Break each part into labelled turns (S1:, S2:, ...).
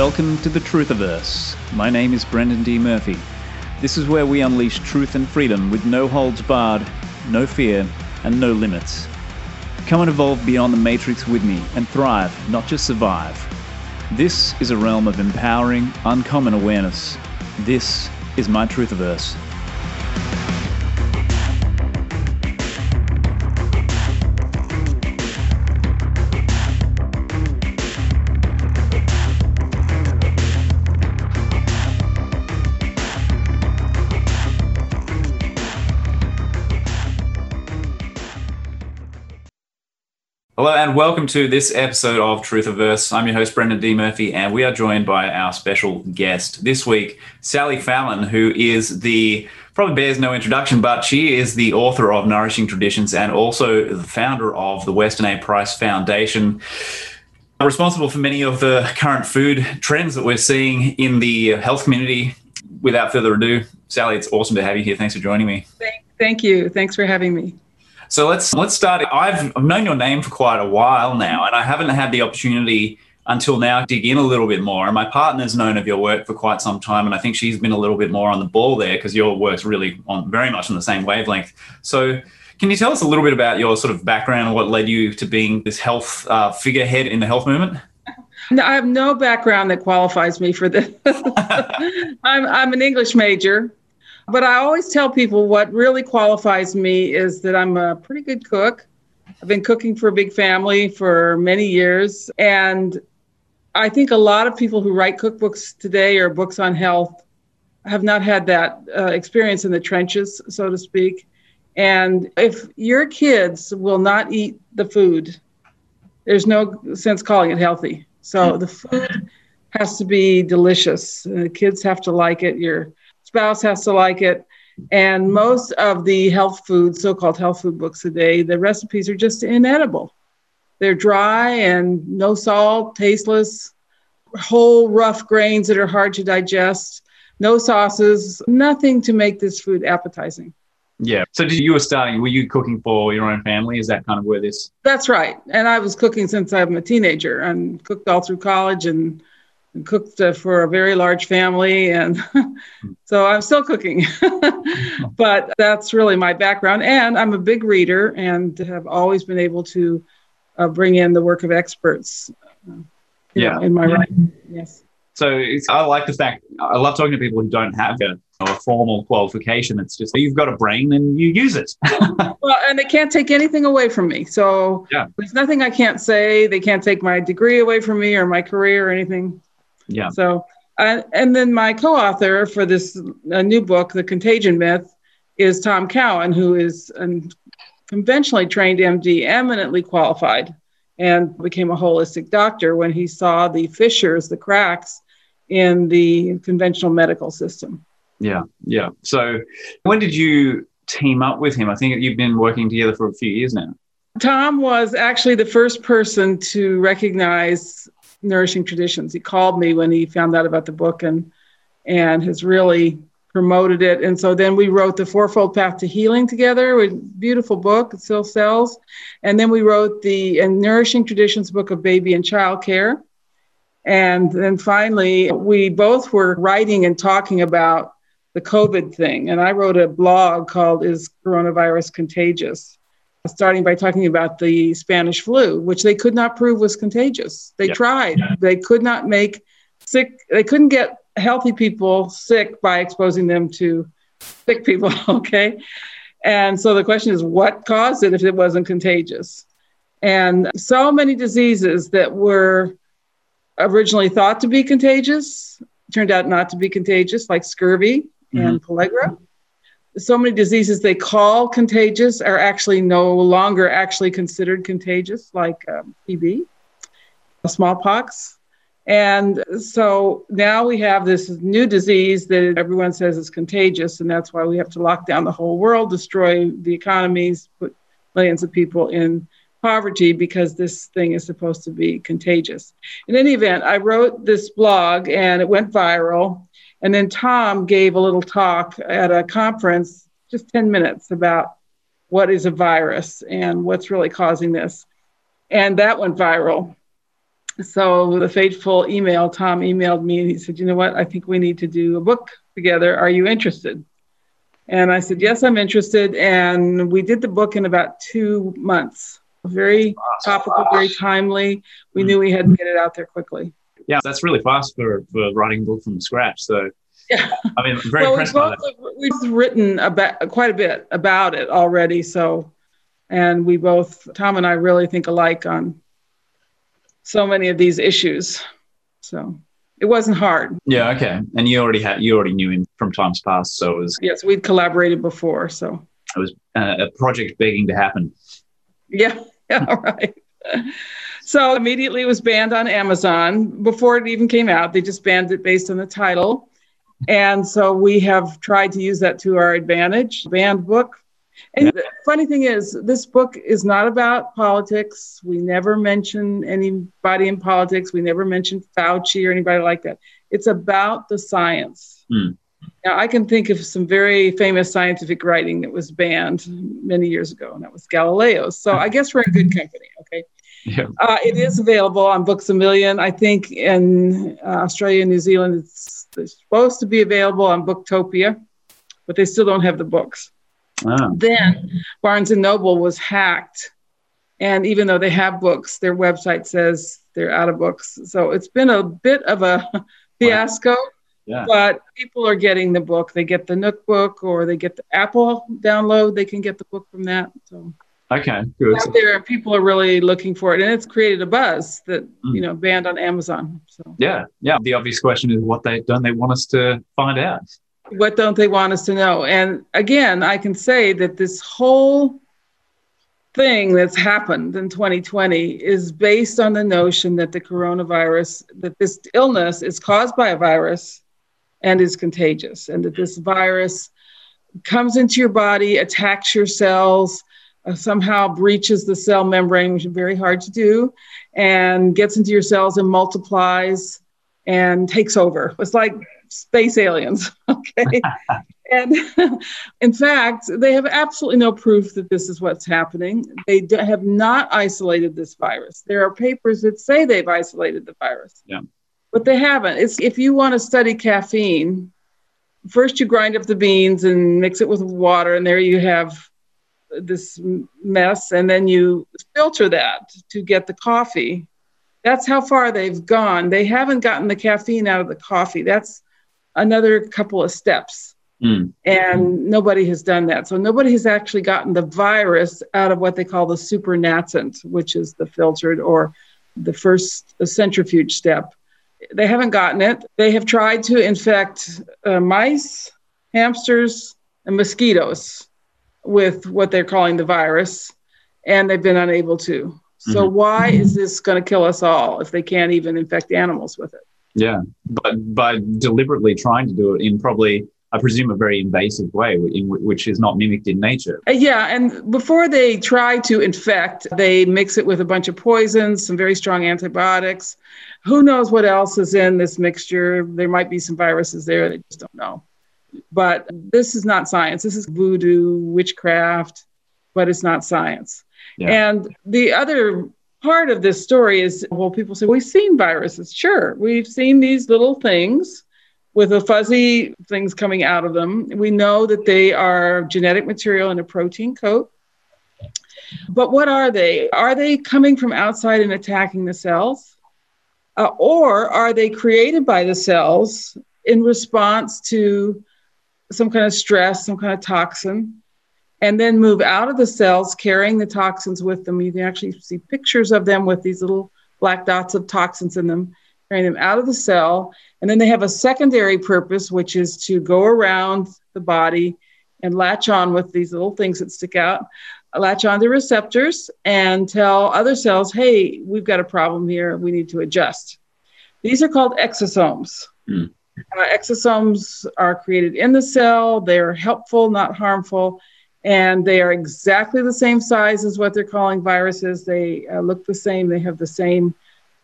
S1: Welcome to the Truthiverse. My name is Brendan D. Murphy. This is where we unleash truth and freedom with no holds barred, no fear, and no limits. Come and evolve beyond the matrix with me and thrive, not just survive. This is a realm of empowering, uncommon awareness. This is my Truthiverse. Hello and welcome to this episode of Truthiverse. I'm your host, Brendan D. Murphy, and we are joined by our special guest this week, Sally Fallon, who is the probably bears no introduction, but she is the author of Nourishing Traditions and also the founder of the Weston A. Price Foundation. Responsible for many of the current food trends that we're seeing in the health community. Without further ado, Sally, it's awesome to have you here. Thanks for joining me.
S2: Thank you. Thanks for having me.
S1: So let's let's start. I've, I've known your name for quite a while now, and I haven't had the opportunity until now to dig in a little bit more. And my partner's known of your work for quite some time, and I think she's been a little bit more on the ball there because your work's really on very much on the same wavelength. So. Can you tell us a little bit about your sort of background and what led you to being this health uh, figurehead in the health movement?
S2: No, I have no background that qualifies me for this. I'm, I'm an English major, but I always tell people what really qualifies me is that I'm a pretty good cook. I've been cooking for a big family for many years. And I think a lot of people who write cookbooks today or books on health have not had that uh, experience in the trenches, so to speak. And if your kids will not eat the food, there's no sense calling it healthy. So the food has to be delicious. The kids have to like it. Your spouse has to like it. And most of the health food, so called health food books today, the recipes are just inedible. They're dry and no salt, tasteless, whole rough grains that are hard to digest, no sauces, nothing to make this food appetizing.
S1: Yeah. So you were starting, were you cooking for your own family? Is that kind of where this?
S2: That's right. And I was cooking since I'm a teenager and cooked all through college and and cooked uh, for a very large family and so i'm still cooking. But that's really my background and i'm a big reader and have always been able to uh, bring in the work of experts uh,
S1: yeah
S2: know, in my writing. Yes.
S1: So i like the fact i love talking to people who don't have a, a formal qualification. It's just you've got a brain and you use it.
S2: Well and they can't take anything away from me. So
S1: yeah.
S2: there's nothing i can't say. They can't take my degree away from me or my career or anything
S1: yeah.
S2: So, uh, and then my co-author for this uh, new book, The Contagion Myth, is Tom Cowan, who is a conventionally trained MD, eminently qualified, and became a holistic doctor when he saw the fissures, the cracks in the conventional medical system.
S1: Yeah, yeah. So, when did you team up with him? I think you've been working together for a few years now.
S2: Tom was actually the first person to recognize nourishing traditions. He called me when he found out about the book and and has really promoted it. And so then we wrote the Fourfold Path to Healing together, a beautiful book, it still sells. And then we wrote the And Nourishing Traditions book of baby and child care. And then finally, we both were writing and talking about the COVID thing. And I wrote a blog called Is Coronavirus Contagious? Starting by talking about the Spanish flu, which they could not prove was contagious. They tried. They could not make sick, they couldn't get healthy people sick by exposing them to sick people. Okay. And so the question is, what caused it if it wasn't contagious? And so many diseases that were originally thought to be contagious turned out not to be contagious, like scurvy mm-hmm. and pellagra so many diseases they call contagious are actually no longer actually considered contagious, like um, TB, smallpox. And so now we have this new disease that everyone says is contagious, and that's why we have to lock down the whole world, destroy the economies, put millions of people in poverty because this thing is supposed to be contagious. In any event, I wrote this blog and it went viral. And then Tom gave a little talk at a conference, just 10 minutes, about what is a virus and what's really causing this. And that went viral. So the fateful email, Tom emailed me and he said, You know what? I think we need to do a book together. Are you interested? And I said, Yes, I'm interested. And we did the book in about two months. Very topical, very timely. We mm-hmm. knew we had to get it out there quickly.
S1: Yeah, that's really fast for, for writing a book from scratch. So, yeah. I mean, I'm very well, impressed
S2: we've, both, we've written about quite a bit about it already. So, and we both, Tom and I, really think alike on so many of these issues. So it wasn't hard.
S1: Yeah. Okay. And you already had you already knew him from times past, so it was.
S2: Yes, we'd collaborated before, so
S1: it was uh, a project begging to happen.
S2: Yeah. Yeah. Right. So immediately it was banned on Amazon before it even came out. They just banned it based on the title. And so we have tried to use that to our advantage. Banned book. And yeah. the funny thing is, this book is not about politics. We never mention anybody in politics. We never mention Fauci or anybody like that. It's about the science. Mm. Now, I can think of some very famous scientific writing that was banned many years ago, and that was Galileo. So I guess we're in good company. Okay. Yeah. Uh, it is available on Books a Million. I think in uh, Australia and New Zealand, it's, it's, supposed to be available on Booktopia, but they still don't have the books. Ah. Then Barnes and Noble was hacked. And even though they have books, their website says they're out of books. So it's been a bit of a fiasco. Wow. Yeah. But people are getting the book. They get the Nook book or they get the Apple download. They can get the book from that. So
S1: okay, good.
S2: Out there, people are really looking for it, and it's created a buzz that mm. you know banned on Amazon. So
S1: yeah, yeah. The obvious question is, what they don't they want us to find out?
S2: What don't they want us to know? And again, I can say that this whole thing that's happened in 2020 is based on the notion that the coronavirus, that this illness is caused by a virus and is contagious, and that this virus comes into your body, attacks your cells, Uh, somehow breaches the cell membrane, which is very hard to do, and gets into your cells and multiplies and takes over. It's like space aliens, okay? and in fact, they have absolutely no proof that this is what's happening. They have not isolated this virus. There are papers that say they've isolated the virus.
S1: Yeah
S2: but they haven't. It's if you want to study caffeine, first you grind up the beans and mix it with water, and there you have this mess, and then you filter that to get the coffee. That's how far they've gone. They haven't gotten the caffeine out of the coffee. That's another couple of steps. Mm. And nobody has done that. So nobody has actually gotten the virus out of what they call the supernatant, which is the filtered or the first the centrifuge step. They haven't gotten it. They have tried to infect uh, mice, hamsters, and mosquitoes with what they're calling the virus, and they've been unable to. So mm-hmm. why is this going to kill us all if they can't even infect animals with it?
S1: Yeah, but by deliberately trying to do it in probably I presume, a very invasive way, in, which is not mimicked in nature.
S2: Uh, yeah, and before they try to infect, they mix it with a bunch of poisons, some very strong antibiotics. Who knows what else is in this mixture? There might be some viruses there. They just don't know. But this is not science. This is voodoo, witchcraft, but it's not science. Yeah. And the other part of this story is well, people say, we've seen viruses. Sure, we've seen these little things with the fuzzy things coming out of them. We know that they are genetic material in a protein coat. But what are they? Are they coming from outside and attacking the cells? Uh, or are they created by the cells in response to some kind of stress, some kind of toxin, and then move out of the cells carrying the toxins with them? You can actually see pictures of them with these little black dots of toxins in them, carrying them out of the cell and then they have a secondary purpose, which is to go around the body and latch on with these little things that stick out, latch on to receptors and tell other cells, hey, we've got a problem here. We need to adjust. These are called exosomes. Mm. Uh, exosomes are created in the cell. They're helpful, not harmful, and they are exactly the same size as what they're calling viruses. They uh, look the same. They have the same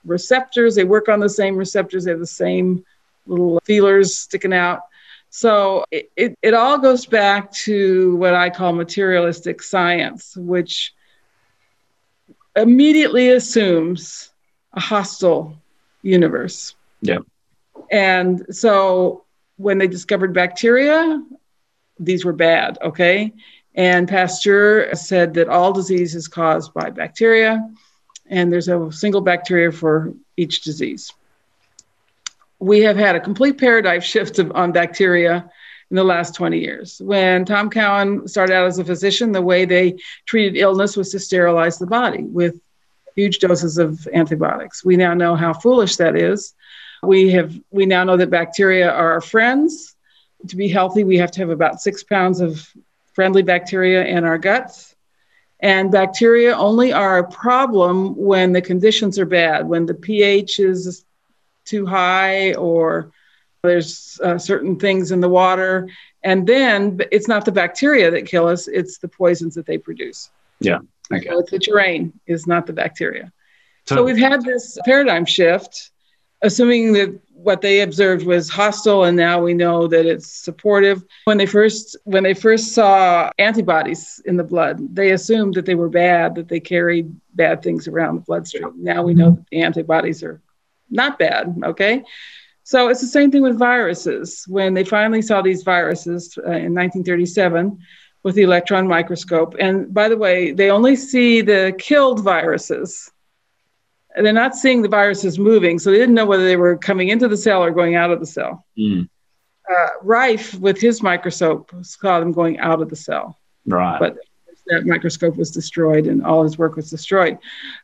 S2: receptors. They work on the same receptors. They have the same little feelers sticking out. So it, it, it all goes back to what I call materialistic science, which immediately assumes a hostile universe.
S1: Yeah.
S2: And so when they discovered bacteria, these were bad, okay? And Pasteur said that all disease is caused by bacteria, and there's a single bacteria for each disease we have had a complete paradigm shift of, on bacteria in the last 20 years. When Tom Cowan started out as a physician, the way they treated illness was to sterilize the body with huge doses of antibiotics. We now know how foolish that is. We have we now know that bacteria are our friends. To be healthy, we have to have about six pounds of friendly bacteria in our guts. And bacteria only are a problem when the conditions are bad, when the pH is too high or there's uh, certain things in the water. And then it's not the bacteria that kill us, it's the poisons that they produce.
S1: Yeah. Okay.
S2: So it's the terrain is not the bacteria. So, so we've had this paradigm shift, assuming that what they observed was hostile and now we know that it's supportive when they first when they first saw antibodies in the blood they assumed that they were bad that they carried bad things around the bloodstream now we know that the antibodies are not bad. Okay. So it's the same thing with viruses. When they finally saw these viruses uh, in 1937 with the electron microscope, and by the way, they only see the killed viruses. They're not seeing the viruses moving, so they didn't know whether they were coming into the cell or going out of the cell. Mm. Uh, Rife, with his microscope, saw them going out of the cell.
S1: Right.
S2: But that microscope was destroyed and all his work was destroyed.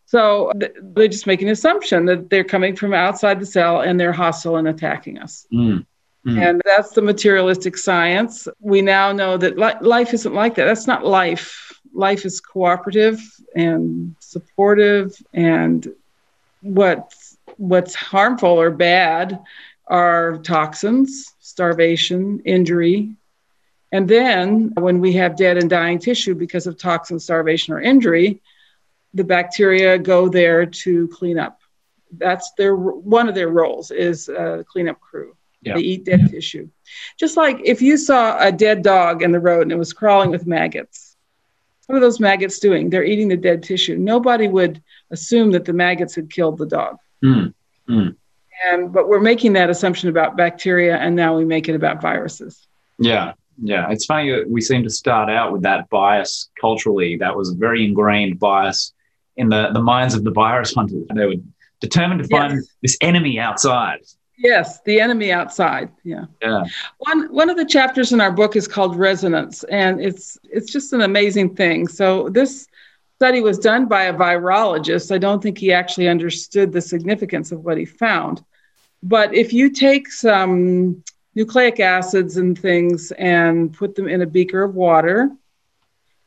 S2: So they just make an assumption that they're coming from outside the cell and they're hostile and attacking us. Mm. Mm. And that's the materialistic science. We now know that li- life isn't like that. That's not life. Life is cooperative and supportive. And what's, what's harmful or bad are toxins, starvation, injury, and then when we have dead and dying tissue because of toxin, starvation, or injury, the bacteria go there to clean up. That's their one of their roles is a cleanup crew. Yeah. They eat dead tissue. Just like if you saw a dead dog in the road and it was crawling with maggots, what are those maggots doing? They're eating the dead tissue. Nobody would assume that the maggots had killed the dog. Mm. Mm. And but we're making that assumption about bacteria, and now we make it about viruses.
S1: Yeah, yeah, it's funny that we seem to start out with that bias culturally. That was a very ingrained bias in the, the minds of the virus hunters. They were determined to find yes. this enemy outside.
S2: Yes, the enemy outside. Yeah.
S1: Yeah.
S2: One one of the chapters in our book is called Resonance, and it's it's just an amazing thing. So this study was done by a virologist. I don't think he actually understood the significance of what he found. But if you take some nucleic acids and things and put them in a beaker of water.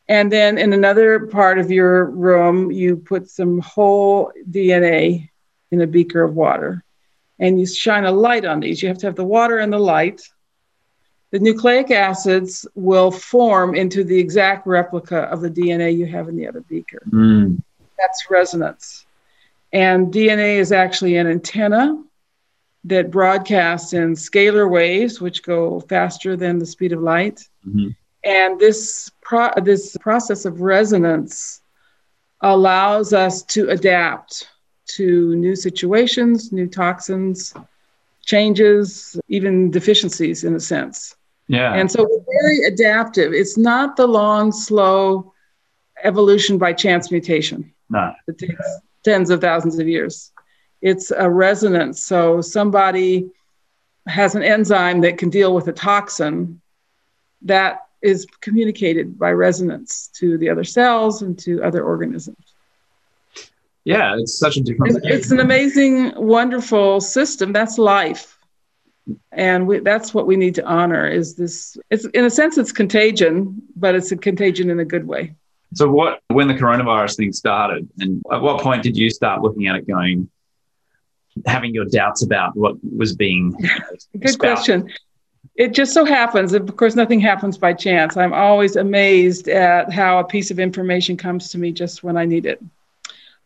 S2: And then in another part of your room, you put some whole DNA in a beaker of water. And you shine a light on these. You have to have the water and the light. The nucleic acids will form into the exact replica of the DNA you have in the other beaker. Mm. That's resonance. And DNA is actually an antenna that broadcasts in scalar waves, which go faster than the speed of light. Mm-hmm. And this, pro- this process of resonance allows us to adapt to new situations, new toxins, changes, even deficiencies in a sense.
S1: Yeah.
S2: And so we're very adaptive. It's not the long, slow evolution by chance mutation.
S1: No.
S2: It takes tens of thousands of years it's a resonance. So somebody has an enzyme that can deal with a toxin that is communicated by resonance to the other cells and to other organisms.
S1: Yeah, it's such a different.
S2: It's, it's an amazing, wonderful system. That's life. And we, that's what we need to honor is this it's in a sense it's contagion but it's a contagion in a good way.
S1: So what when the coronavirus thing started and at what point did you start looking at it going having your doubts about what was being
S2: good question. It just so happens of course nothing happens by chance. I'm always amazed at how a piece of information comes to me just when i need it.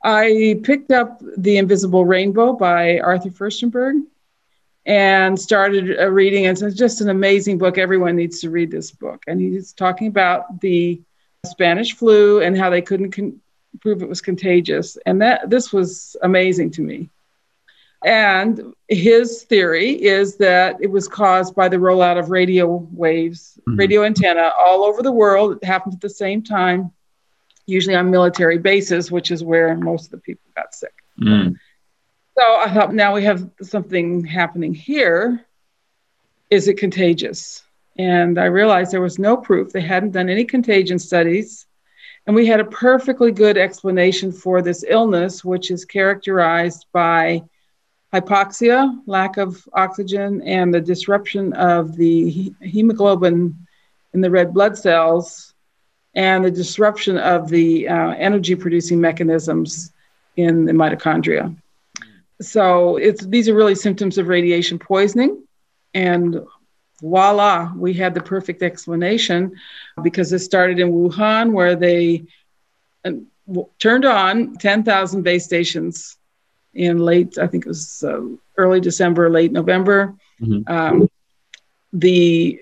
S2: I picked up the invisible rainbow by arthur firstenberg and started uh, reading it. It's just an amazing book. Everyone needs to read this book. And he's talking about the Spanish flu and how they couldn't con- prove it was contagious. And that this was amazing to me. And his theory is that it was caused by the rollout of radio waves, mm-hmm. radio antenna all over the world. It happened at the same time, usually on military bases, which is where most of the people got sick. Mm. So I thought now we have something happening here. Is it contagious? And I realized there was no proof. They hadn't done any contagion studies. And we had a perfectly good explanation for this illness, which is characterized by hypoxia, lack of oxygen, and the disruption of the hemoglobin in the red blood cells, and the disruption of the uh, energy producing mechanisms in the mitochondria so it's these are really symptoms of radiation poisoning. And voila we had the perfect explanation because it started in wuhan where they uh, turned on 10,000 base stations in late i think it was uh, early december late november. Mm-hmm. um, the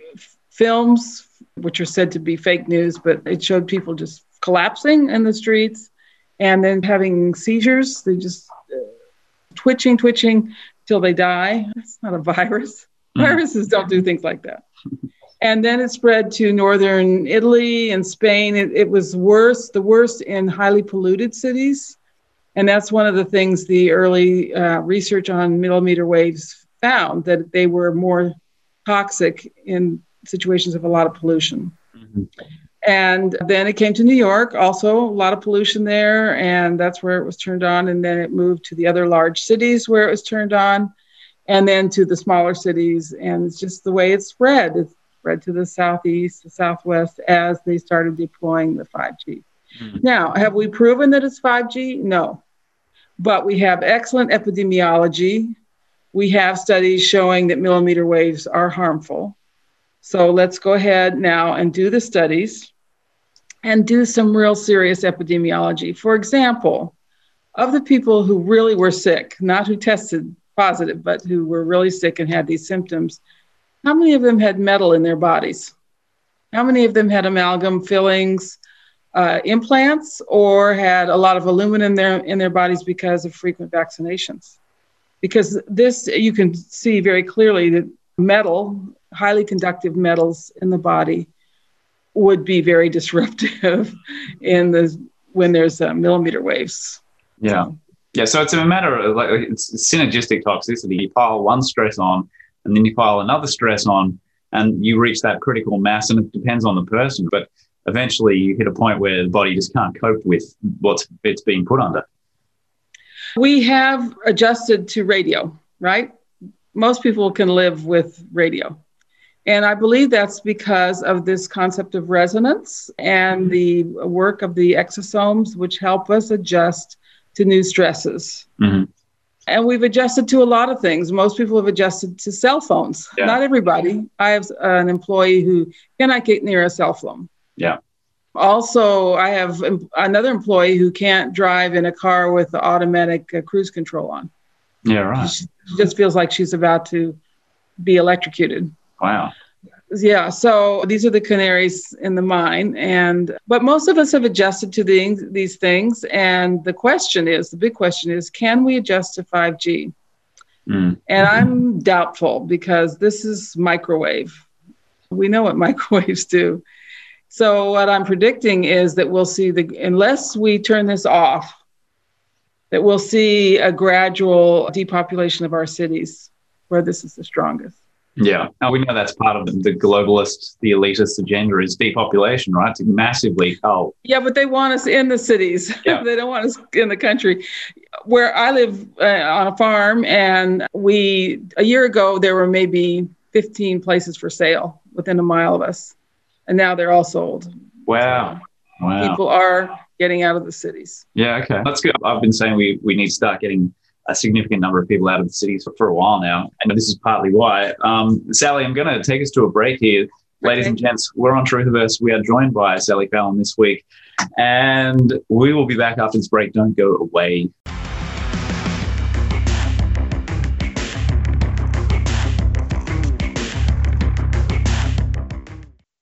S2: films which are said to be fake news but it showed people just collapsing in the streets and then having seizures. They just twitching, twitching till they die. That's not a virus. Mm. Viruses don't do things like that. And then it spread to northern Italy and Spain. It, it was worse, the worst in highly polluted cities. And that's one of the things the early uh, research on millimeter waves found that they were more toxic in situations of a lot of pollution. Mm-hmm. And then it came to New York, also a lot of pollution there, and that's where it was turned on. And then it moved to the other large cities where it was turned on, and then to the smaller cities. And it's just the way it spread. It spread to the southeast, the southwest as they started deploying the 5G. Mm-hmm. Now, have we proven that it's 5G? No. But we have excellent epidemiology. We have studies showing that millimeter waves are harmful. So let's go ahead now and do the studies and do some real serious epidemiology. For example, of the people who really were sick, not who tested positive, but who were really sick and had these symptoms, how many of them had metal in their bodies? How many of them had amalgam fillings, uh, implants, or had a lot of aluminum in their, in their bodies because of frequent vaccinations? Because this, you can see very clearly that metal, highly conductive metals in the body, would be very disruptive in the when there's uh, millimeter waves.
S1: Yeah. So. Yeah, so it's a matter of like it's synergistic toxicity. You pile one stress on, and then you pile another stress on, and you reach that critical mass. And it depends on the person, but eventually you hit a point where the body just can't cope with what's it's being put under.
S2: We have adjusted to radio, right? Most people can live with radio. And I believe that's because of this concept of resonance and the work of the exosomes, which help us adjust to new stresses. Mm-hmm. And we've adjusted to a lot of things. Most people have adjusted to cell phones. Yeah. Not everybody. I have an employee who cannot get near a cell phone.
S1: Yeah.
S2: Also, I have another employee who can't drive in a car with the automatic uh, cruise control on.
S1: Yeah, right.
S2: She just feels like she's about to be electrocuted.
S1: Wow.
S2: Yeah, so these are the canaries in the mine, and but most of us have adjusted to these these things. And the question is, the big question is, can we adjust to 5G? Mm. And I'm doubtful because this is microwave. We know what microwaves do. So what I'm predicting is that we'll see the unless we turn this off, that we'll see a gradual depopulation of our cities where this is the strongest.
S1: Yeah, and we know that's part of the globalist, the elitist agenda is depopulation, right? To massively cull.
S2: Yeah, but they want us in the cities. Yeah. they don't want us in the country. where I live uh, on a farm, and we a year ago there were maybe 15 places for sale within a mile of us, and now they're all sold.
S1: Wow.
S2: So
S1: wow.
S2: People are getting out of the cities.
S1: Yeah, okay. That's good. I've been saying we, we need to start getting a significant number of people out of the cities for, for a while now. And this is partly why. Um, Sally, I'm going to take us to a break here. Ladies and gents, we're on Truthiverse. We are joined by Sally Fallon this week. And we will be back after this break. Don't go away.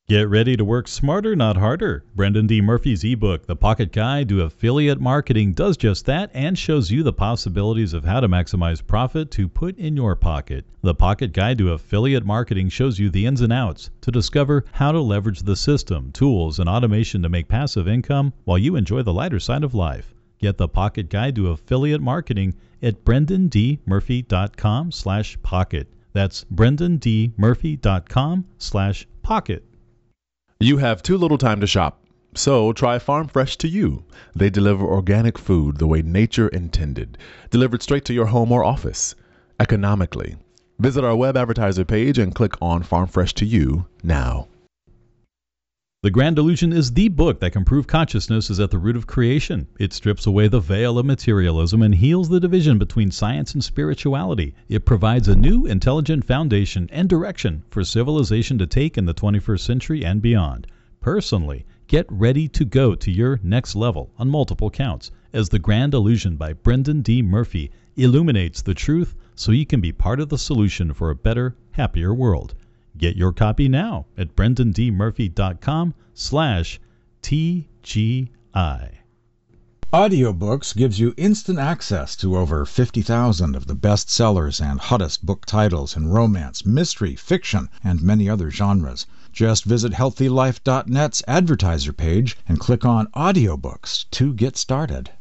S3: Get ready to work smarter, not harder. Brendan D. Murphy's ebook, The Pocket Guide to Affiliate Marketing, does just that and shows you the possibilities of how to maximize profit to put in your pocket. The Pocket Guide to Affiliate Marketing shows you the ins and outs to discover how to leverage the system, tools, and automation to make passive income while you enjoy the lighter side of life. Get the Pocket Guide to Affiliate Marketing at brendandmurphy.com slash pocket. That's brendandmurphy.com slash pocket.
S4: You have too little time to shop. So try Farm Fresh to you. They deliver organic food the way nature intended, delivered straight to your home or office, economically. Visit our web advertiser page and click on Farm Fresh to you now.
S3: The Grand Illusion is the book that can prove consciousness is at the root of creation. It strips away the veil of materialism and heals the division between science and spirituality. It provides a new, intelligent foundation and direction for civilization to take in the 21st century and beyond. Personally, get ready to go to your next level on multiple counts as The Grand Illusion by Brendan D. Murphy illuminates the truth so you can be part of the solution for a better, happier world. Get your copy now at brendandmurphy.com slash TGI.
S5: Audiobooks gives you instant access to over 50,000 of the best sellers and hottest book titles in romance, mystery, fiction, and many other genres. Just visit healthylife.net's advertiser page and click on audiobooks to get started.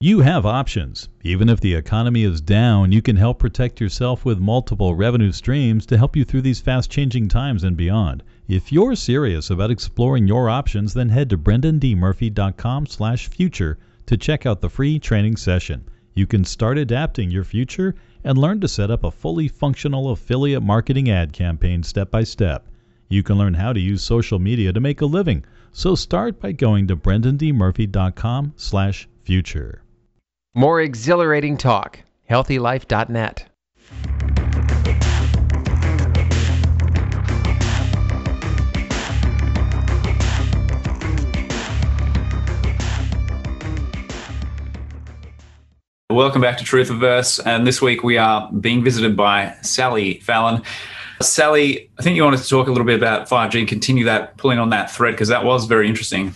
S3: You have options. Even if the economy is down, you can help protect yourself with multiple revenue streams to help you through these fast changing times and beyond. If you're serious about exploring your options, then head to brendandmurphy.com slash future to check out the free training session. You can start adapting your future and learn to set up a fully functional affiliate marketing ad campaign step by step. You can learn how to use social media to make a living. So start by going to brendandmurphy.com slash future.
S6: More exhilarating talk. HealthyLife.net.
S1: Welcome back to Truthiverse. And this week we are being visited by Sally Fallon. Sally, I think you wanted to talk a little bit about 5G and continue that, pulling on that thread, because that was very interesting.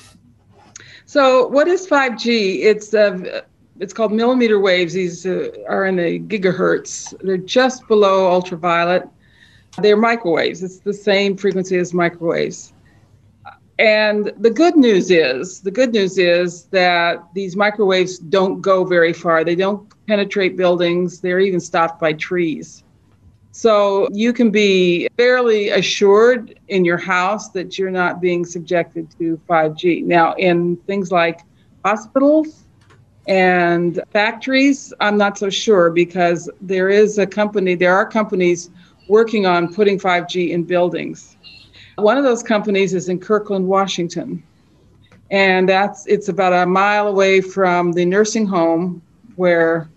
S2: So, what is 5G? It's uh, it's called millimeter waves. These uh, are in the gigahertz. They're just below ultraviolet. They're microwaves. It's the same frequency as microwaves. And the good news is, the good news is that these microwaves don't go very far. They don't penetrate buildings. They're even stopped by trees. So you can be fairly assured in your house that you're not being subjected to 5G. Now, in things like hospitals and factories, I'm not so sure because there is a company, there are companies working on putting 5G in buildings. One of those companies is in Kirkland, Washington. And that's it's about a mile away from the nursing home where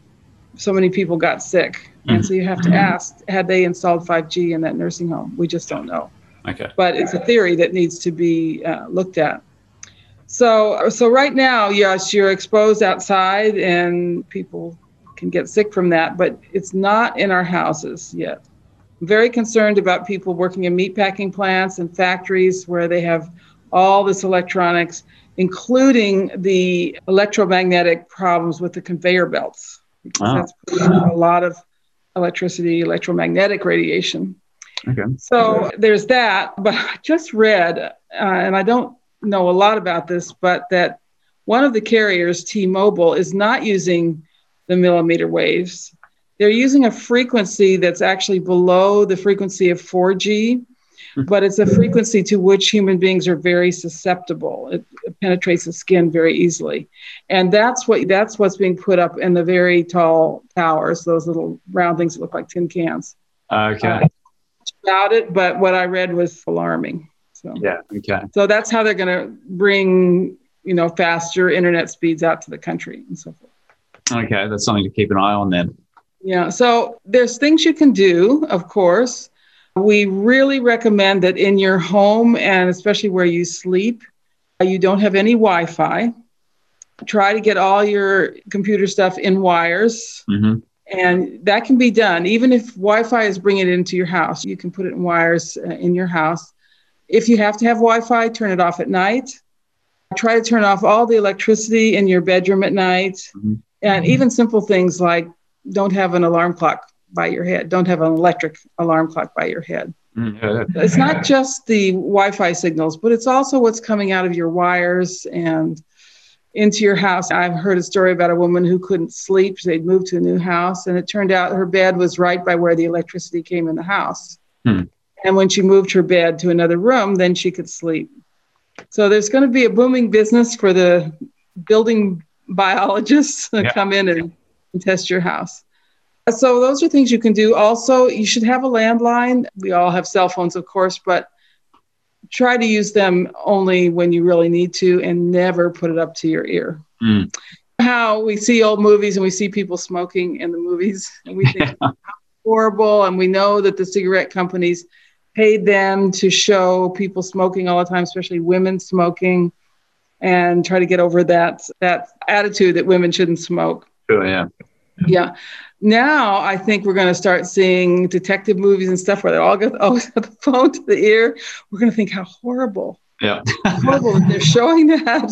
S2: so many people got sick. And so you have to ask, had they installed 5G in that nursing home? We just don't know.
S1: Okay.
S2: But it's a theory that needs to be uh, looked at. So, so right now, yes, you're exposed outside, and people can get sick from that. But it's not in our houses yet. I'm very concerned about people working in meatpacking plants and factories where they have all this electronics, including the electromagnetic problems with the conveyor belts, because
S1: Ah.
S2: that's a lot of electricity, electromagnetic radiation.
S1: Okay.
S2: So there's that. But I just read, uh, and I don't know a lot about this, but that one of the carriers, T Mobile, is not using the millimeter waves. They're using a frequency that's actually below the frequency of 4G, but it's a frequency to which human beings are very susceptible. It, it, penetrates the skin very easily, and that's what that's what's being put up in the very tall towers, those little round things that look like tin cans.
S1: Okay. Uh,
S2: about it, but what I read was alarming. So
S1: yeah, okay.
S2: So that's how they're going to bring you know faster internet speeds out to the country and so forth.
S1: Okay, that's something to keep an eye on then.
S2: Yeah. So there's things you can do, of course. We really recommend that in your home and especially where you sleep, you don't have any Wi Fi. Try to get all your computer stuff in wires.
S1: Mm-hmm.
S2: And that can be done. Even if Wi Fi is bringing it into your house, you can put it in wires uh, in your house. If you have to have Wi Fi, turn it off at night. Try to turn off all the electricity in your bedroom at night.
S1: Mm-hmm.
S2: And even simple things like don't have an alarm clock by your head. Don't have an electric alarm clock by your head.
S1: Mm-hmm.
S2: It's not just the Wi Fi signals, but it's also what's coming out of your wires and into your house. I've heard a story about a woman who couldn't sleep. They'd moved to a new house, and it turned out her bed was right by where the electricity came in the house.
S1: Hmm.
S2: And when she moved her bed to another room, then she could sleep. So there's going to be a booming business for the building biologists to yeah. come in and, and test your house. So those are things you can do. Also, you should have a landline. We all have cell phones, of course, but try to use them only when you really need to and never put it up to your ear.
S1: Mm.
S2: How we see old movies and we see people smoking in the movies and we think horrible and we know that the cigarette companies paid them to show people smoking all the time, especially women smoking and try to get over that that attitude that women shouldn't smoke.
S1: Sure, yeah.
S2: Yeah. Now I think we're going to start seeing detective movies and stuff where they all get always have the phone to the ear. We're going to think how horrible.
S1: Yeah.
S2: horrible they're showing that.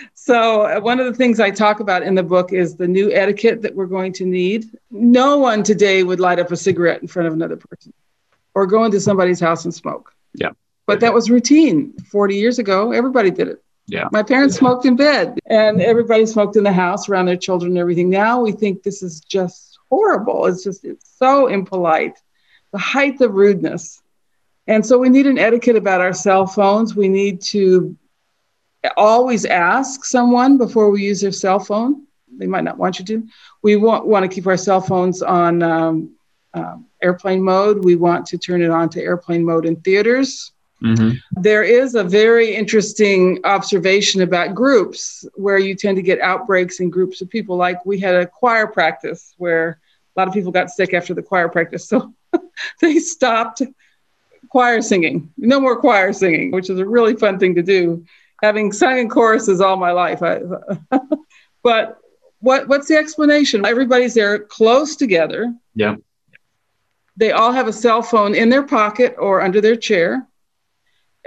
S2: so uh, one of the things I talk about in the book is the new etiquette that we're going to need. No one today would light up a cigarette in front of another person or go into somebody's house and smoke.
S1: Yeah.
S2: But that was routine 40 years ago. Everybody did it.
S1: Yeah.
S2: My parents smoked in bed and everybody smoked in the house around their children and everything. Now we think this is just horrible. It's just, it's so impolite, the height of rudeness. And so we need an etiquette about our cell phones. We need to always ask someone before we use their cell phone. They might not want you to. We want, want to keep our cell phones on um, um, airplane mode. We want to turn it on to airplane mode in theaters.
S1: Mm-hmm.
S2: There is a very interesting observation about groups where you tend to get outbreaks in groups of people. Like we had a choir practice where a lot of people got sick after the choir practice. So they stopped choir singing. No more choir singing, which is a really fun thing to do. Having sung in choruses all my life. I, but what, what's the explanation? Everybody's there close together.
S1: Yeah.
S2: They all have a cell phone in their pocket or under their chair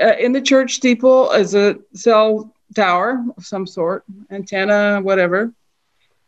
S2: uh, in the church steeple is a cell tower of some sort, antenna, whatever.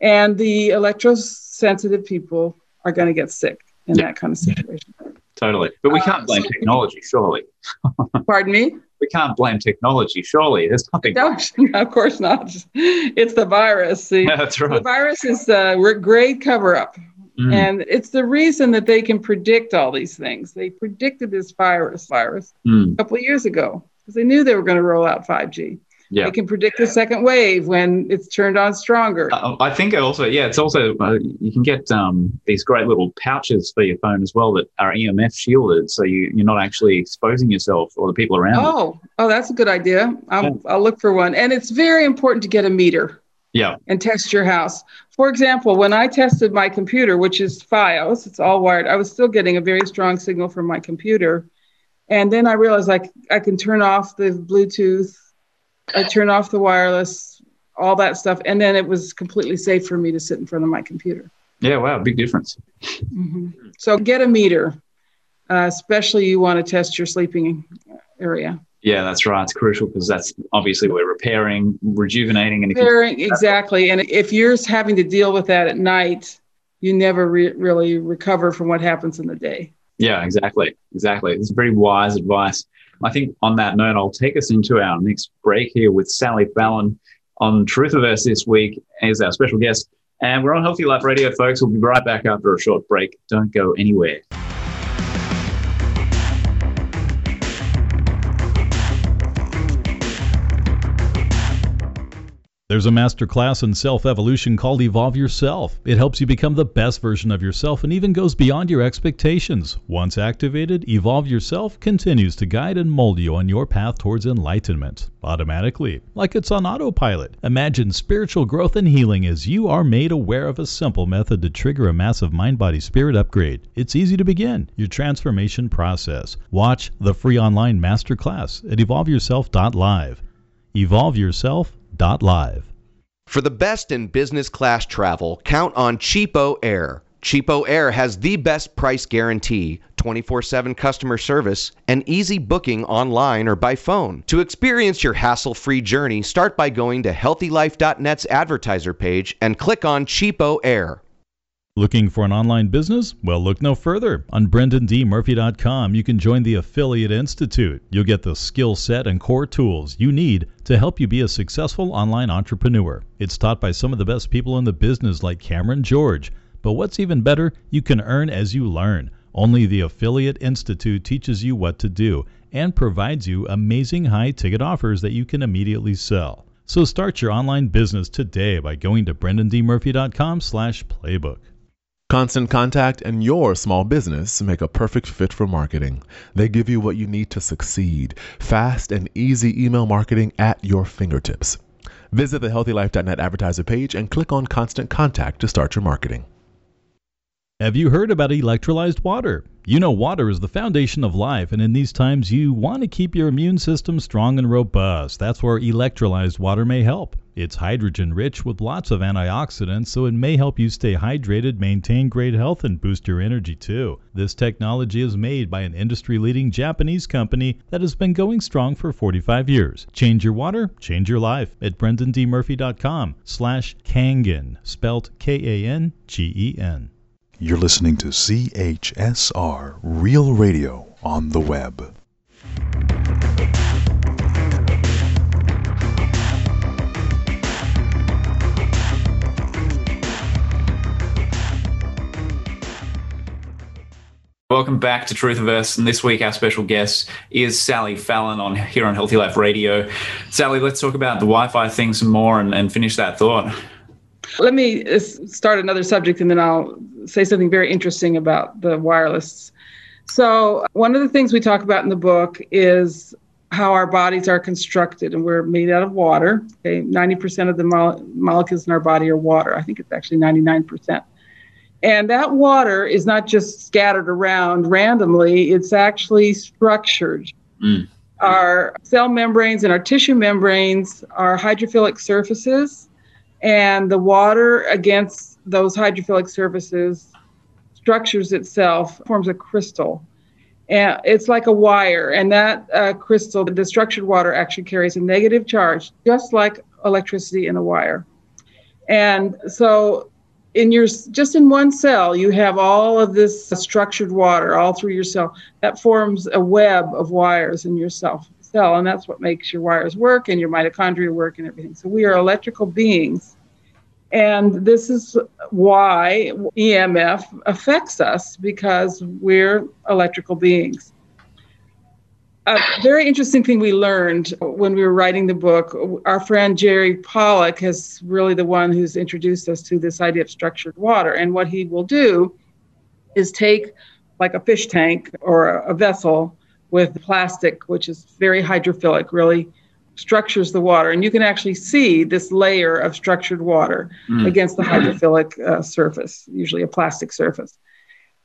S2: And the electrosensitive people are going to get sick in yeah. that kind of situation.
S1: Totally. But we can't uh, blame so, technology, surely.
S2: Pardon me?
S1: We can't blame technology, surely. There's nothing.
S2: No, no of course not. It's the virus. See,
S1: yeah, that's right.
S2: The virus is a great cover up. Mm. And it's the reason that they can predict all these things. They predicted this virus virus
S1: mm.
S2: a couple of years ago because they knew they were going to roll out 5G.
S1: Yeah.
S2: They can predict the second wave when it's turned on stronger.
S1: Uh, I think also, yeah, it's also, uh, you can get um, these great little pouches for your phone as well that are EMF shielded. So you, you're not actually exposing yourself or the people around.
S2: Oh, oh, that's a good idea. I'll, yeah. I'll look for one. And it's very important to get a meter.
S1: Yeah.
S2: And test your house. For example, when I tested my computer, which is FiOS, it's all wired, I was still getting a very strong signal from my computer. And then I realized like I can turn off the Bluetooth, I turn off the wireless, all that stuff. And then it was completely safe for me to sit in front of my computer.
S1: Yeah, wow, big difference.
S2: Mm-hmm. So get a meter, uh, especially you want to test your sleeping area.
S1: Yeah, that's right. It's crucial because that's obviously we're repairing, rejuvenating, and
S2: repairing exactly. And if you're having to deal with that at night, you never re- really recover from what happens in the day.
S1: Yeah, exactly, exactly. It's very wise advice. I think on that note, I'll take us into our next break here with Sally Fallon on Truthiverse this week as our special guest. And we're on Healthy Life Radio, folks. We'll be right back after a short break. Don't go anywhere.
S3: There's a master class in self evolution called Evolve Yourself. It helps you become the best version of yourself and even goes beyond your expectations. Once activated, Evolve Yourself continues to guide and mold you on your path towards enlightenment automatically, like it's on autopilot. Imagine spiritual growth and healing as you are made aware of a simple method to trigger a massive mind body spirit upgrade. It's easy to begin your transformation process. Watch the free online masterclass at evolveyourself.live.
S7: For the best in business class travel, count on Cheapo Air. Cheapo Air has the best price guarantee, 24 7 customer service, and easy booking online or by phone. To experience your hassle free journey, start by going to healthylife.net's advertiser page and click on Cheapo Air.
S3: Looking for an online business? Well, look no further. On BrendanDMurphy.com, you can join the Affiliate Institute. You'll get the skill set and core tools you need to help you be a successful online entrepreneur. It's taught by some of the best people in the business, like Cameron George. But what's even better, you can earn as you learn. Only the Affiliate Institute teaches you what to do and provides you amazing high ticket offers that you can immediately sell. So start your online business today by going to brendandmurphy.com slash playbook.
S4: Constant Contact and your small business make a perfect fit for marketing. They give you what you need to succeed fast and easy email marketing at your fingertips. Visit the healthylife.net advertiser page and click on Constant Contact to start your marketing.
S3: Have you heard about electrolyzed water? You know, water is the foundation of life, and in these times, you want to keep your immune system strong and robust. That's where electrolyzed water may help. It's hydrogen rich with lots of antioxidants, so it may help you stay hydrated, maintain great health, and boost your energy too. This technology is made by an industry leading Japanese company that has been going strong for 45 years. Change your water, change your life at brendandmurphy.com slash Kangen, spelled K A N G E N.
S8: You're listening to CHSR Real Radio on the web.
S1: Welcome back to Truthiverse, and this week our special guest is Sally Fallon on here on Healthy Life Radio. Sally, let's talk about the Wi-Fi thing some more and, and finish that thought.
S2: Let me uh, start another subject and then I'll say something very interesting about the wireless. So, one of the things we talk about in the book is how our bodies are constructed, and we're made out of water. Okay, 90% of the mo- molecules in our body are water. I think it's actually 99%. And that water is not just scattered around randomly, it's actually structured.
S1: Mm.
S2: Our cell membranes and our tissue membranes are hydrophilic surfaces, and the water against those hydrophilic surfaces structures itself, forms a crystal. And it's like a wire, and that uh, crystal, the structured water, actually carries a negative charge, just like electricity in a wire. And so in your just in one cell you have all of this structured water all through your cell that forms a web of wires in your cell cell and that's what makes your wires work and your mitochondria work and everything so we are electrical beings and this is why emf affects us because we're electrical beings. A very interesting thing we learned when we were writing the book our friend jerry pollack is really the one who's introduced us to this idea of structured water. And what he will do is take like a fish tank or a vessel with plastic which is very hydrophilic really structures the water and you can actually see this layer of structured water mm. against the hydrophilic uh, surface usually a plastic surface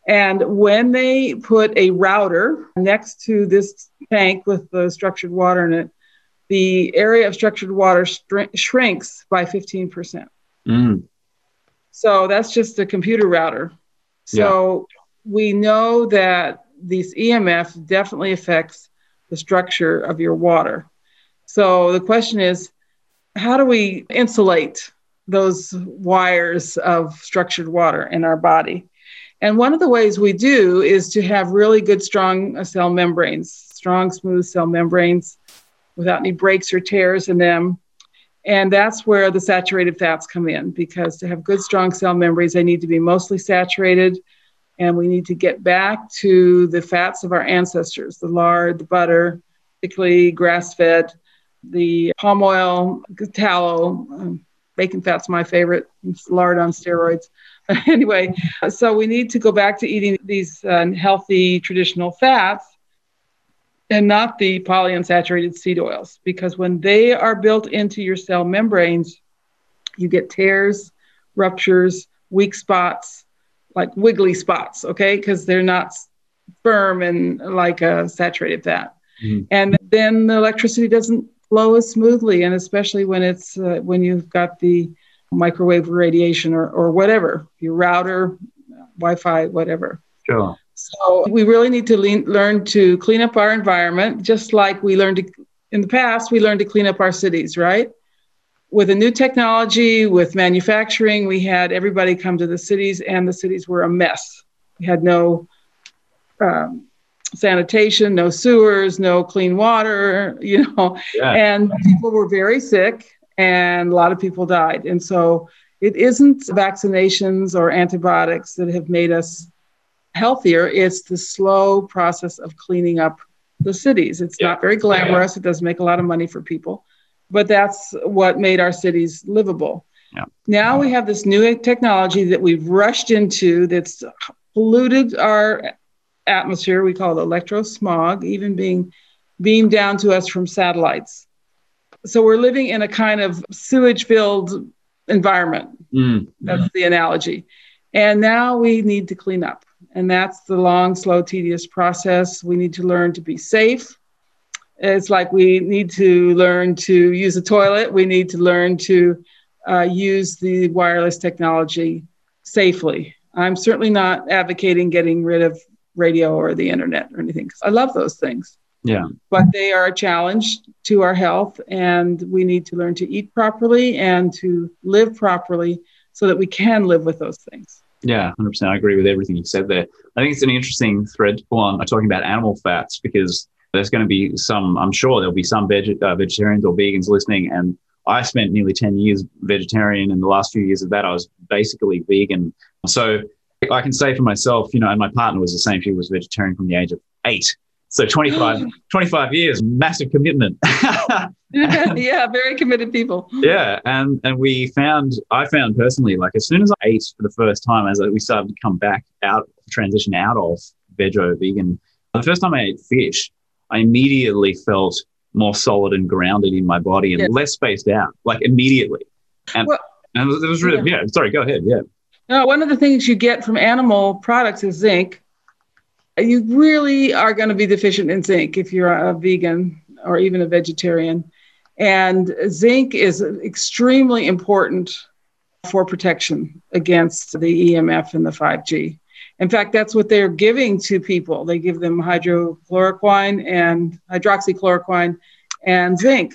S2: and when they put a router next to this tank with the structured water in it, the area of structured water str- shrinks by 15%.
S1: Mm.
S2: So that's just a computer router. So yeah. we know that this EMF definitely affects the structure of your water. So the question is how do we insulate those wires of structured water in our body? And one of the ways we do is to have really good, strong cell membranes, strong, smooth cell membranes without any breaks or tears in them. And that's where the saturated fats come in because to have good, strong cell membranes, they need to be mostly saturated. And we need to get back to the fats of our ancestors the lard, the butter, particularly grass fed the palm oil, tallow, um, bacon fat's my favorite. It's lard on steroids. anyway, so we need to go back to eating these uh, healthy traditional fats and not the polyunsaturated seed oils because when they are built into your cell membranes, you get tears, ruptures, weak spots, like wiggly spots, okay? Because they're not firm and like a saturated fat. Mm-hmm. And then the electricity doesn't flow as smoothly, and especially when it's uh, when you've got the microwave radiation or, or whatever, your router, Wi Fi, whatever.
S1: Sure.
S2: So we really need to lean, learn to clean up our environment, just like we learned to, in the past, we learned to clean up our cities, right? With a new technology, with manufacturing, we had everybody come to the cities, and the cities were a mess. We had no um, sanitation, no sewers, no clean water, you know, yeah. and people were very sick and a lot of people died. And so it isn't vaccinations or antibiotics that have made us healthier, it's the slow process of cleaning up the cities. It's yeah. not very glamorous, it doesn't make a lot of money for people, but that's what made our cities livable. Yeah. Now we have this new technology that we've rushed into that's polluted our atmosphere. We call it electrosmog, even being beamed down to us from satellites. So we're living in a kind of sewage filled environment. Mm. That's the analogy. And now we need to clean up. And that's the long, slow, tedious process. We need to learn to be safe. It's like we need to learn to use a toilet. We need to learn to uh, use the wireless technology safely. I'm certainly not advocating getting rid of radio or the internet or anything because I love those things.
S1: Yeah.
S2: But they are a challenge to our health, and we need to learn to eat properly and to live properly so that we can live with those things.
S1: Yeah, 100%. I agree with everything you said there. I think it's an interesting thread to pull on talking about animal fats because there's going to be some, I'm sure there'll be some veg- uh, vegetarians or vegans listening. And I spent nearly 10 years vegetarian. And the last few years of that, I was basically vegan. So I can say for myself, you know, and my partner was the same. She was vegetarian from the age of eight. So 25, 25 years, massive commitment.
S2: yeah, very committed people.
S1: Yeah, and and we found, I found personally, like as soon as I ate for the first time, as we started to come back out, transition out of veggie or vegan, the first time I ate fish, I immediately felt more solid and grounded in my body and yes. less spaced out, like immediately. And, well, and it was really, yeah. yeah, sorry, go ahead. Yeah.
S2: No, one of the things you get from animal products is zinc you really are going to be deficient in zinc if you're a vegan or even a vegetarian. And zinc is extremely important for protection against the EMF and the 5G. In fact, that's what they're giving to people. They give them hydrochloroquine and hydroxychloroquine and zinc.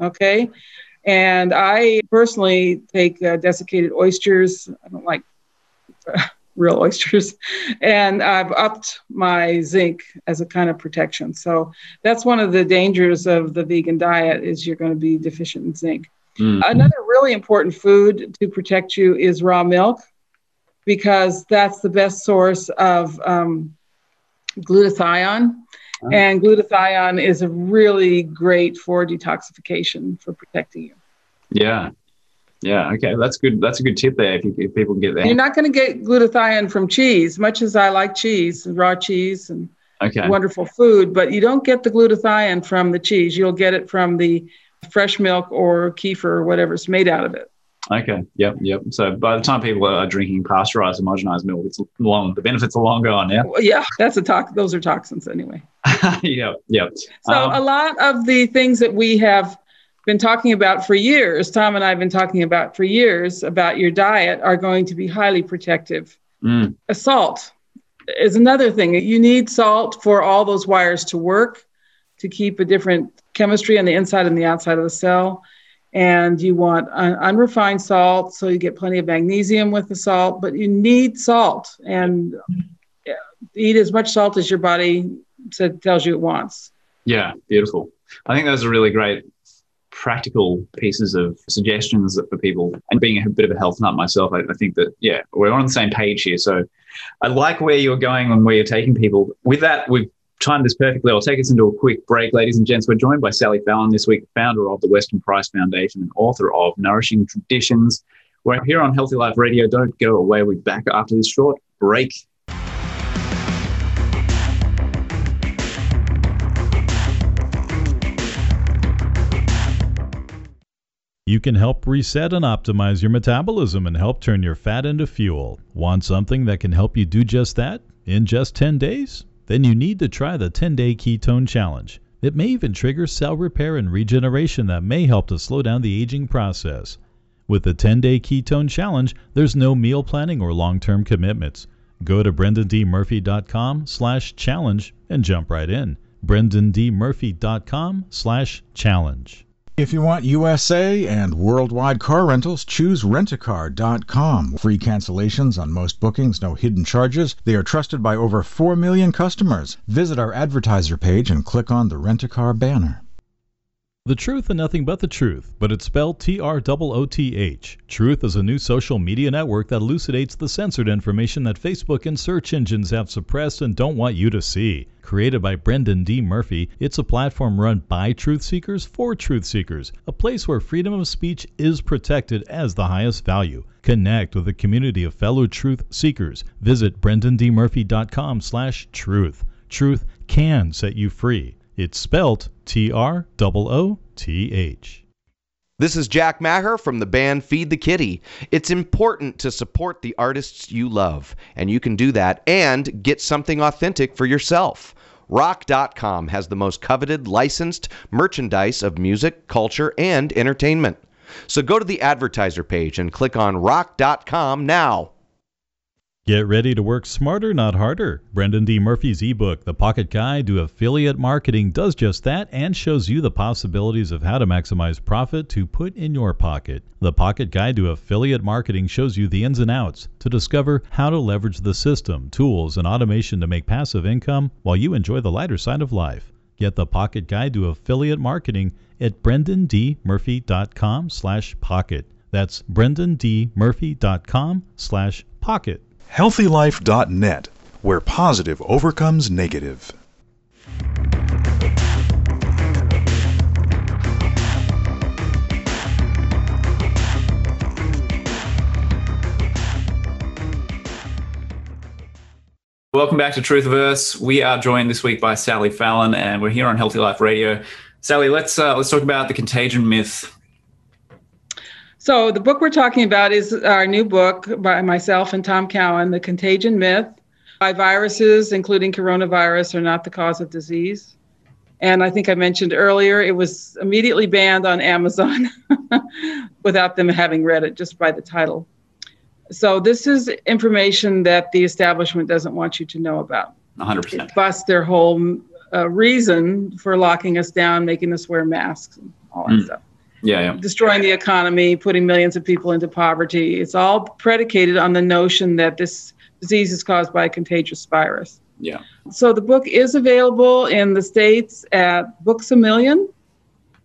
S2: Okay. And I personally take uh, desiccated oysters. I don't like real oysters. And I've upped my zinc as a kind of protection. So that's one of the dangers of the vegan diet is you're going to be deficient in zinc. Mm-hmm. Another really important food to protect you is raw milk because that's the best source of um, glutathione. Oh. And glutathione is a really great for detoxification for protecting you.
S1: Yeah. Yeah, okay, that's good. That's a good tip there. If, you, if people can get that,
S2: you're not going to get glutathione from cheese. Much as I like cheese, and raw cheese, and okay. wonderful food, but you don't get the glutathione from the cheese. You'll get it from the fresh milk or kefir or whatever's made out of it.
S1: Okay. Yep. Yep. So by the time people are drinking pasteurized, homogenized milk, it's long. The benefits are long gone. Yeah.
S2: Well, yeah. That's a tox. Those are toxins anyway.
S1: yep. Yep.
S2: So um, a lot of the things that we have been talking about for years, Tom and I have been talking about for years about your diet are going to be highly protective. Mm. Salt is another thing. You need salt for all those wires to work, to keep a different chemistry on the inside and the outside of the cell. And you want un- unrefined salt, so you get plenty of magnesium with the salt, but you need salt and eat as much salt as your body said, tells you it wants.
S1: Yeah, beautiful. I think those are really great practical pieces of suggestions for people. And being a bit of a health nut myself, I, I, think that, yeah, we're on the same page here. So I like where you're going and where you're taking people. With that, we've timed this perfectly. I'll take us into a quick break. Ladies and gents, we're joined by Sally Fallon this week, founder of the Weston Price Foundation and author of Nourishing Traditions. We're here on Healthy Life Radio. Don't go away. We'll be back after this short break.
S3: You can help reset and optimize your metabolism and help turn your fat into fuel. Want something that can help you do just that in just 10 days? Then you need to try the 10 Day Ketone Challenge. It may even trigger cell repair and regeneration that may help to slow down the aging process. With the 10 Day Ketone Challenge, there's no meal planning or long term commitments. Go to brendandmurphy.com slash challenge and jump right in. brendandmurphy.com slash challenge.
S5: If you want USA and worldwide car rentals, choose rentacar.com. Free cancellations on most bookings, no hidden charges. They are trusted by over 4 million customers. Visit our advertiser page and click on the Rent-A-Car banner.
S3: The truth and nothing but the truth, but it's spelled T R O O T H. Trooth is a new social media network that elucidates the censored information that Facebook and search engines have suppressed and don't want you to see. Created by Brendan D. Murphy, it's a platform run by truth seekers for truth seekers, a place where freedom of speech is protected as the highest value. Connect with a community of fellow truth seekers. Visit brendandmurphy.com slash truth. Truth can set you free. It's spelt T R O O T H.
S7: This is Jack Maher from the band Feed the Kitty. It's important to support the artists you love, and you can do that and get something authentic for yourself. Rock.com has the most coveted licensed merchandise of music, culture, and entertainment. So go to the advertiser page and click on rock.com now.
S3: Get ready to work smarter, not harder. Brendan D. Murphy's ebook, The Pocket Guide to Affiliate Marketing, does just that and shows you the possibilities of how to maximize profit to put in your pocket. The Pocket Guide to Affiliate Marketing shows you the ins and outs to discover how to leverage the system, tools, and automation to make passive income while you enjoy the lighter side of life. Get the Pocket Guide to Affiliate Marketing at brendandmurphy.com slash pocket. That's brendandmurphy.com slash pocket.
S8: HealthyLife.net, where positive overcomes negative.
S1: Welcome back to Truthverse. We are joined this week by Sally Fallon, and we're here on Healthy Life Radio. Sally, let's uh, let's talk about the contagion myth.
S2: So the book we're talking about is our new book by myself and Tom Cowan, The Contagion Myth. Why viruses, including coronavirus, are not the cause of disease. And I think I mentioned earlier, it was immediately banned on Amazon without them having read it just by the title. So this is information that the establishment doesn't want you to know about.
S1: 100%.
S2: It busts their whole uh, reason for locking us down, making us wear masks, and all that mm. stuff
S1: yeah, yeah.
S2: destroying the economy, putting millions of people into poverty. It's all predicated on the notion that this disease is caused by a contagious virus.
S1: Yeah.
S2: So the book is available in the States at Books a Million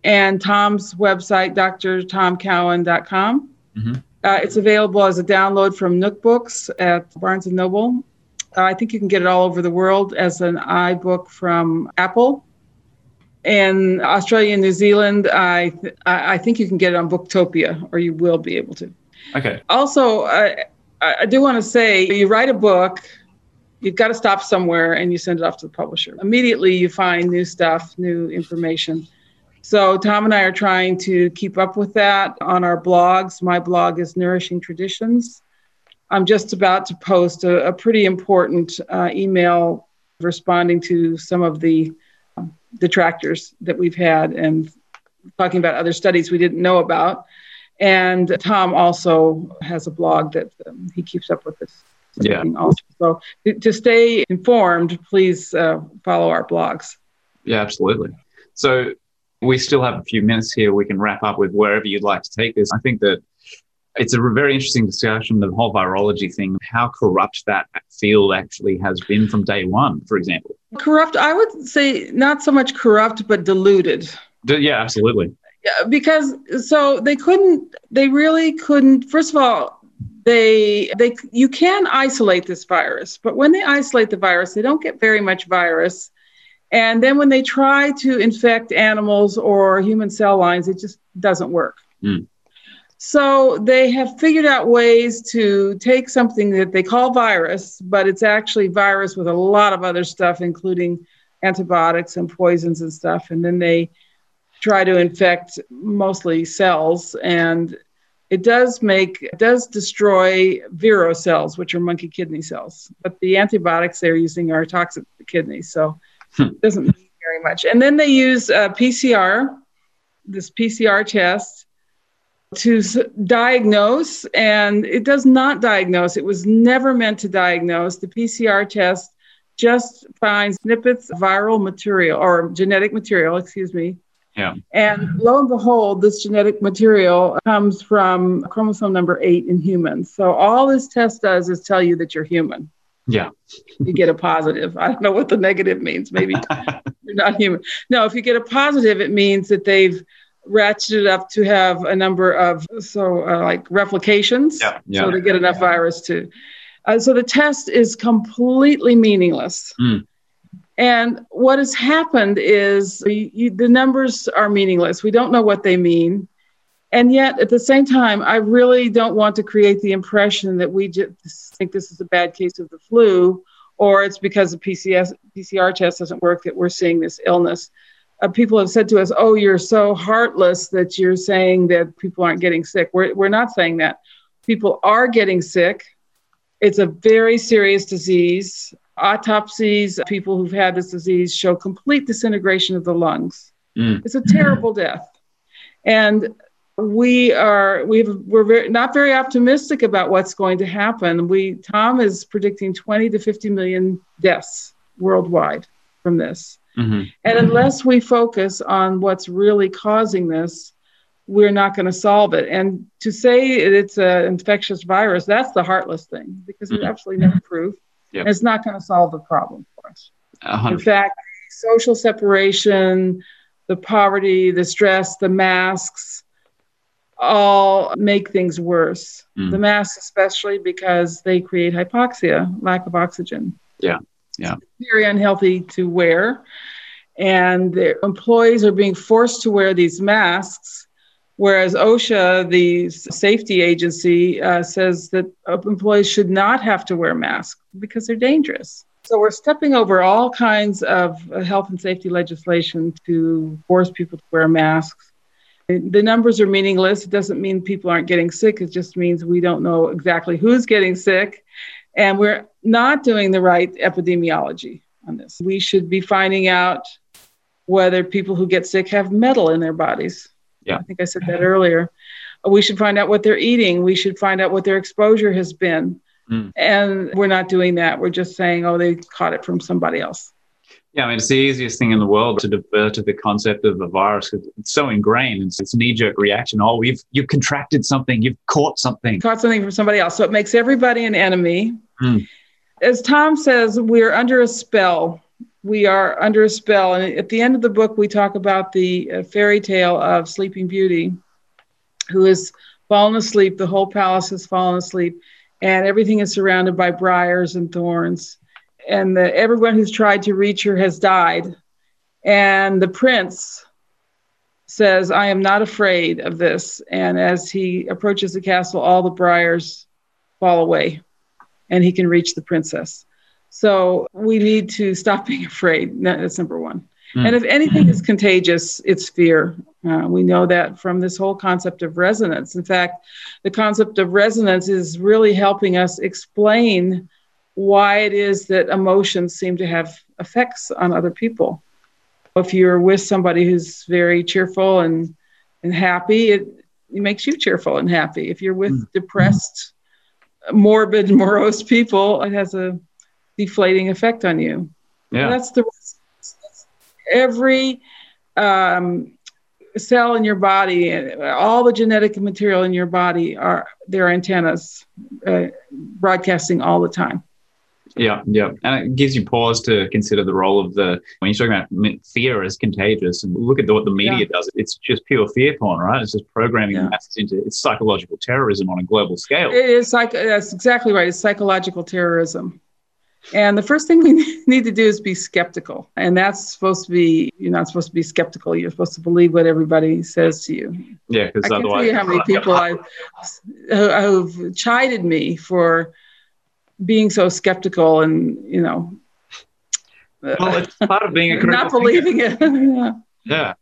S2: and Tom's website, drtomcowan.com. Mm-hmm. Uh, it's available as a download from Nook Books at Barnes & Noble. Uh, I think you can get it all over the world as an iBook from Apple in Australia and New Zealand, I th- I think you can get it on Booktopia, or you will be able to.
S1: Okay.
S2: Also, I I do want to say, you write a book, you've got to stop somewhere, and you send it off to the publisher. Immediately, you find new stuff, new information. So Tom and I are trying to keep up with that on our blogs. My blog is Nourishing Traditions. I'm just about to post a, a pretty important uh, email responding to some of the detractors that we've had and talking about other studies we didn't know about. And Tom also has a blog that um, he keeps up with this.
S1: Yeah.
S2: Also. So to, to stay informed, please uh, follow our blogs.
S1: Yeah, absolutely. So we still have a few minutes here. We can wrap up with wherever you'd like to take this. I think that it's a very interesting discussion, the whole virology thing, how corrupt that field actually has been from day one, for example.
S2: Corrupt, I would say not so much corrupt, but diluted.
S1: D- yeah, absolutely.
S2: Yeah, because so they couldn't, they really couldn't, first of all, they they you can isolate this virus but when they isolate the virus they don't get very much virus And then when they try to infect animals or human cell lines, it just doesn't work.
S1: Mm.
S2: So they have figured out ways to take something that they call virus, but it's actually virus with a lot of other stuff, including antibiotics and poisons and stuff. And then they try to infect mostly cells. And it does make, it does destroy vero cells, which are monkey kidney cells. But the antibiotics they're using are toxic to the kidneys So
S1: Hmm.
S2: it doesn't mean very much. And then they use uh, PCR, this PCR test to diagnose, and it does not diagnose. It was never meant to diagnose. The PCR test just finds snippets of viral material or genetic material, excuse me.
S1: Yeah.
S2: And lo and behold, this genetic material comes from chromosome number eight in humans. So all this test does is tell you that you're human.
S1: Yeah.
S2: You get a positive. I don't know what the negative means. Maybe you're not human. No, if you get a positive, it means that they've ratcheted up to have a number of so uh, like replications.
S1: Yeah, yeah.
S2: So they get enough virus to. Uh, so the test is completely meaningless.
S1: Mm.
S2: And what has happened is you, you, the numbers are meaningless. We don't know what they mean. And yet, at the same time, I really don't want to create the impression that we just think this is a bad case of the flu, or it's because the PCS, PCR test doesn't work that we're seeing this illness. Uh, people have said to us, Oh, you're so heartless that you're saying that people aren't getting sick. We're, we're not saying that. People are getting sick. It's a very serious disease. Autopsies, people who've had this disease show complete disintegration of the lungs.
S1: Mm.
S2: It's a terrible death. And we are we've we're very, not very optimistic about what's going to happen. We Tom is predicting 20 to 50 million deaths worldwide from this.
S1: Hmm
S2: And unless we focus on what's really causing this, we're not going to solve it. And to say it's an infectious virus, that's the heartless thing because there's
S1: Mhm.
S2: absolutely no proof.
S1: Yep.
S2: And it's not going to solve the problem for us.
S1: A
S2: In fact, social separation, the poverty, the stress, the masks all make things worse.
S1: Mm.
S2: The masks, especially because they create hypoxia, lack of oxygen.
S1: Yeah, yeah.
S2: Very unhealthy to wear. And their employees are being forced to wear these masks. Whereas OSHA, the safety agency, uh, says that employees should not have to wear masks because they're dangerous. So we're stepping over all kinds of uh, health and safety legislation to force people to wear masks. The numbers are meaningless. It doesn't mean people aren't getting sick. It just means we don't know exactly who's getting sick. And we're not doing the right epidemiology on this. We should be finding out whether people who get sick have metal in their bodies.
S1: Yeah.
S2: I think I said that earlier. We should find out what they're eating. We should find out what their exposure has been.
S1: Mm.
S2: And we're not doing that. We're just saying, oh, they caught it from somebody else.
S1: Yeah, I mean, it's the easiest thing in the world to defer to the concept of a virus because it's so ingrained. It's, it's a knee-jerk reaction. Oh, you've you've contracted something. You've caught something.
S2: Caught something from somebody else. So it makes everybody an enemy.
S1: Mm.
S2: As Tom says, we're under a spell. We are under a spell. And at the end of the book, we talk about the uh, fairy tale of Sleeping Beauty, who has fallen asleep. The whole palace has fallen asleep, and everything is surrounded by briars and thorns. And the, everyone who's tried to reach her has died. And the prince says, I am not afraid of this. And as he approaches the castle, all the briars fall away and he can reach the princess. So we need to stop being afraid. That's number one.
S1: Mm.
S2: And if anything is contagious, it's fear. Uh, we know that from this whole concept of resonance. In fact, the concept of resonance is really helping us explain why it is that emotions seem to have effects on other people. If you're with somebody who's very cheerful and, and happy, it, it makes you cheerful and happy. If you're with
S1: Mm.
S2: depressed, morbid, morose people, it has a deflating effect on you.
S1: Yeah.
S2: That's the every um, cell in your body, all the genetic material in your body are their antennas uh, broadcasting all the time.
S1: Yeah, yeah, and it gives you pause to consider the role of the when you're talking about fear as contagious, and look at the, what the media
S2: Yeah.
S1: does. It's just pure fear porn, right? It's just programming
S2: Yeah.
S1: masses into it's psychological terrorism on a global scale.
S2: It is psych- that's exactly right. It's psychological terrorism. And the first thing we need to do is be skeptical. And that's supposed to be, you're not supposed to be skeptical. You're supposed to believe what everybody says to you.
S1: Yeah, because
S2: I can't tell you how many people I've, who- who've chided me for being so skeptical and, you know,
S1: well, it's part of being a critical
S2: not
S1: thinker.
S2: believing it. yeah.
S1: Yeah.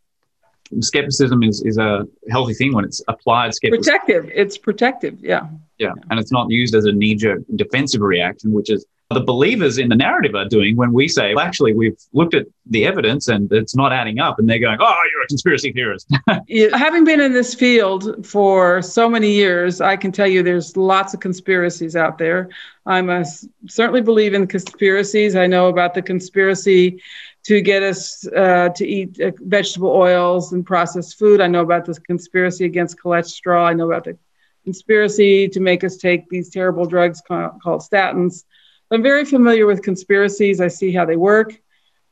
S1: Skepticism is, is a healthy thing when it's applied skepticism.
S2: Protective. It's protective. Yeah.
S1: Yeah. And it's not used as a knee jerk defensive reaction, which is the believers in the narrative are doing when we say, well, actually, we've looked at the evidence and it's not adding up. And they're going, oh, you're a conspiracy theorist.
S2: Yeah, having been in this field for so many years, I can tell you there's lots of conspiracies out there. I must certainly believe in conspiracies. I know about the conspiracy to get us uh, to eat uh, vegetable oils and processed food. I know about the conspiracy against cholesterol. I know about the conspiracy to make us take these terrible drugs ca- called statins. I'm very familiar with conspiracies. I see how they work.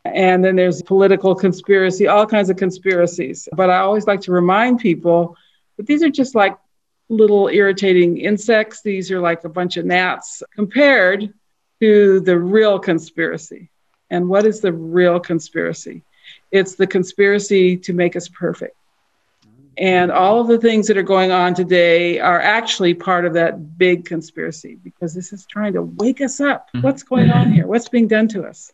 S2: And then there's political conspiracy, all kinds of conspiracies. But I always like to remind people that these are just like little irritating insects. These are like a bunch of gnats compared to the real conspiracy. And what is the real conspiracy? It's the conspiracy to make us perfect. And all of the things that are going on today are actually part of that big conspiracy because this is trying to wake us up. Mm-hmm. What's going on here? What's being done to us?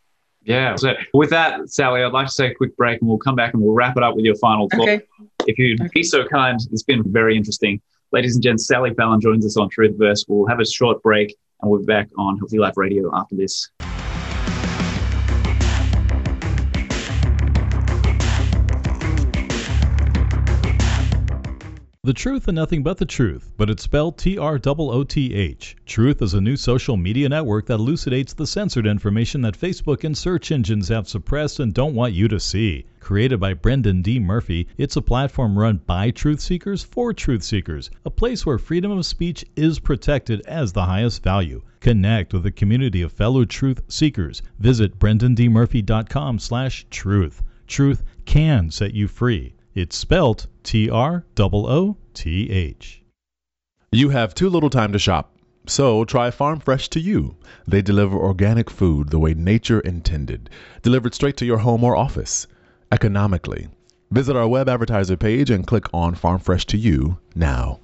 S1: yeah. So, with that, Sally, I'd like to take a quick break and we'll come back and we'll wrap it up with your final thought.
S2: Okay.
S1: If you'd be so kind, it's been very interesting. Ladies and gents, Sally Fallon joins us on Truthverse. We'll have a short break and we'll be back on Healthy Life Radio after this.
S3: The truth and nothing but the truth, but it's spelled T R O O T H. Trooth is a new social media network that elucidates the censored information that Facebook and search engines have suppressed and don't want you to see. Created by Brendan D. Murphy, it's a platform run by truth seekers for truth seekers, a place where freedom of speech is protected as the highest value. Connect with a community of fellow truth seekers. Visit brendandmurphy.com slash truth. Truth can set you free. It's spelt T R O O T H.
S4: You have too little time to shop. So try Farm Fresh to you. They deliver organic food the way nature intended, delivered straight to your home or office, economically. Visit our web advertiser page and click on Farm Fresh to you now.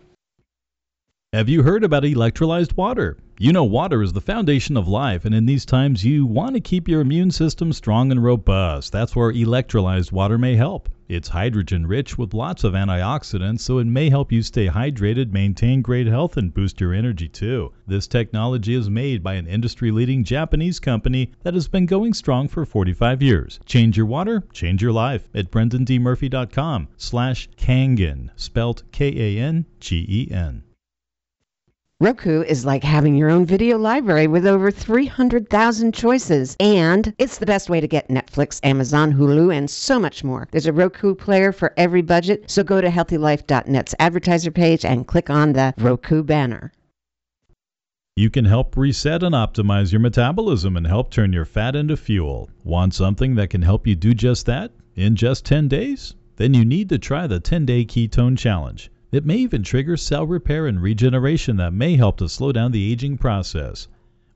S3: Have you heard about electrolyzed water? You know, water is the foundation of life, and in these times, you want to keep your immune system strong and robust. That's where electrolyzed water may help. It's hydrogen rich with lots of antioxidants, so it may help you stay hydrated, maintain great health, and boost your energy too. This technology is made by an industry leading Japanese company that has been going strong for 45 years. Change your water, change your life at brendandmurphy.com slash Kangen, spelled K-A-N-G-E-N.
S9: Roku is like having your own video library with over 300,000 choices. And it's the best way to get Netflix, Amazon, Hulu, and so much more. There's a Roku player for every budget, so go to healthylife.net's advertiser page and click on the Roku banner.
S3: You can help reset and optimize your metabolism and help turn your fat into fuel. Want something that can help you do just that in just 10 days? Then you need to try the 10 Day Ketone Challenge. It may even trigger cell repair and regeneration that may help to slow down the aging process.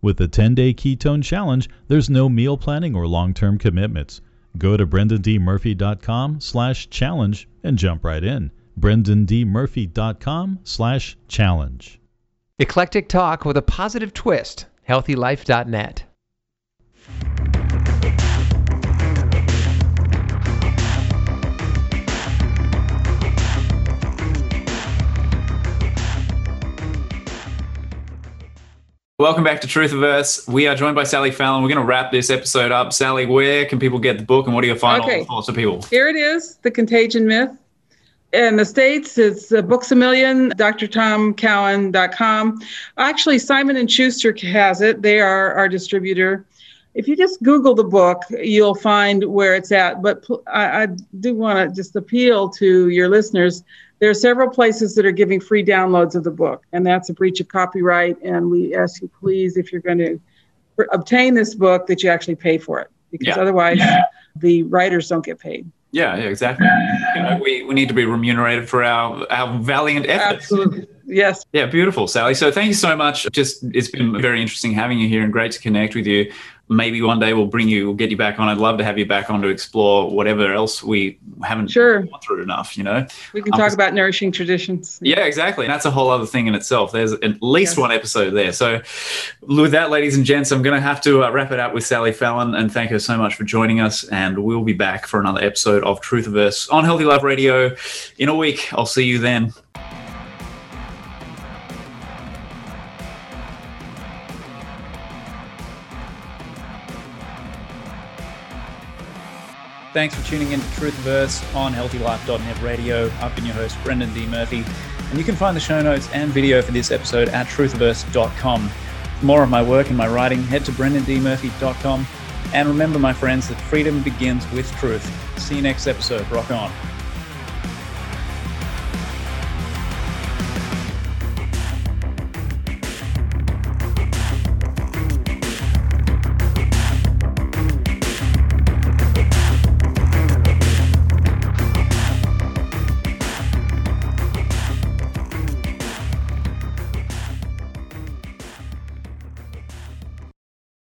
S3: With the 10 Day Ketone Challenge, there's no meal planning or long term commitments. Go to brendandmurphy.com slash challenge and jump right in. brendandmurphy.com slash challenge.
S6: Eclectic talk with a positive twist. HealthyLife.net.
S1: Welcome back to Truthiverse. We are joined by Sally Fallon. We're going to wrap this episode up. Sally, where can people get the book and what are your final
S2: Okay.
S1: thoughts to people?
S2: Here it is, The Contagion Myth. In the States, it's uh, Books a Million, drtomcowan.com. Actually, Simon and Schuster has it. They are our distributor. If you just Google the book, you'll find where it's at. But I, I do want to just appeal to your listeners. There are several places that are giving free downloads of the book, and that's a breach of copyright. And we ask you, please, if you're going to obtain this book, that you actually pay for it, because
S1: Yeah.
S2: otherwise, the writers don't get paid.
S1: Yeah, yeah, exactly. You know, we, we need to be remunerated for our, our valiant efforts.
S2: Absolutely. Yes.
S1: Yeah, beautiful, Sally. So thank you so much. Just it's been very interesting having you here and great to connect with you. Maybe one day we'll bring you, we'll get you back on. I'd love to have you back on to explore whatever else we haven't
S2: Sure.
S1: gone through enough, you know?
S2: We can
S1: Um,
S2: talk about nourishing traditions.
S1: Yeah, exactly. And that's a whole other thing in itself. There's at least
S2: Yes.
S1: one episode there. So, with that, ladies and gents, I'm going to have to uh, wrap it up with Sally Fallon and thank her so much for joining us. And we'll be back for another episode of Truthiverse on Healthy Life Radio in a week. I'll see you then. Thanks for tuning in to Truthverse on HealthyLife.net radio. I've been your host, Brendan D. Murphy, and you can find the show notes and video for this episode at truthverse.com. For more of my work and my writing, head to brendandmurphy.com. And remember, my friends, that freedom begins with truth. See you next episode. Rock on.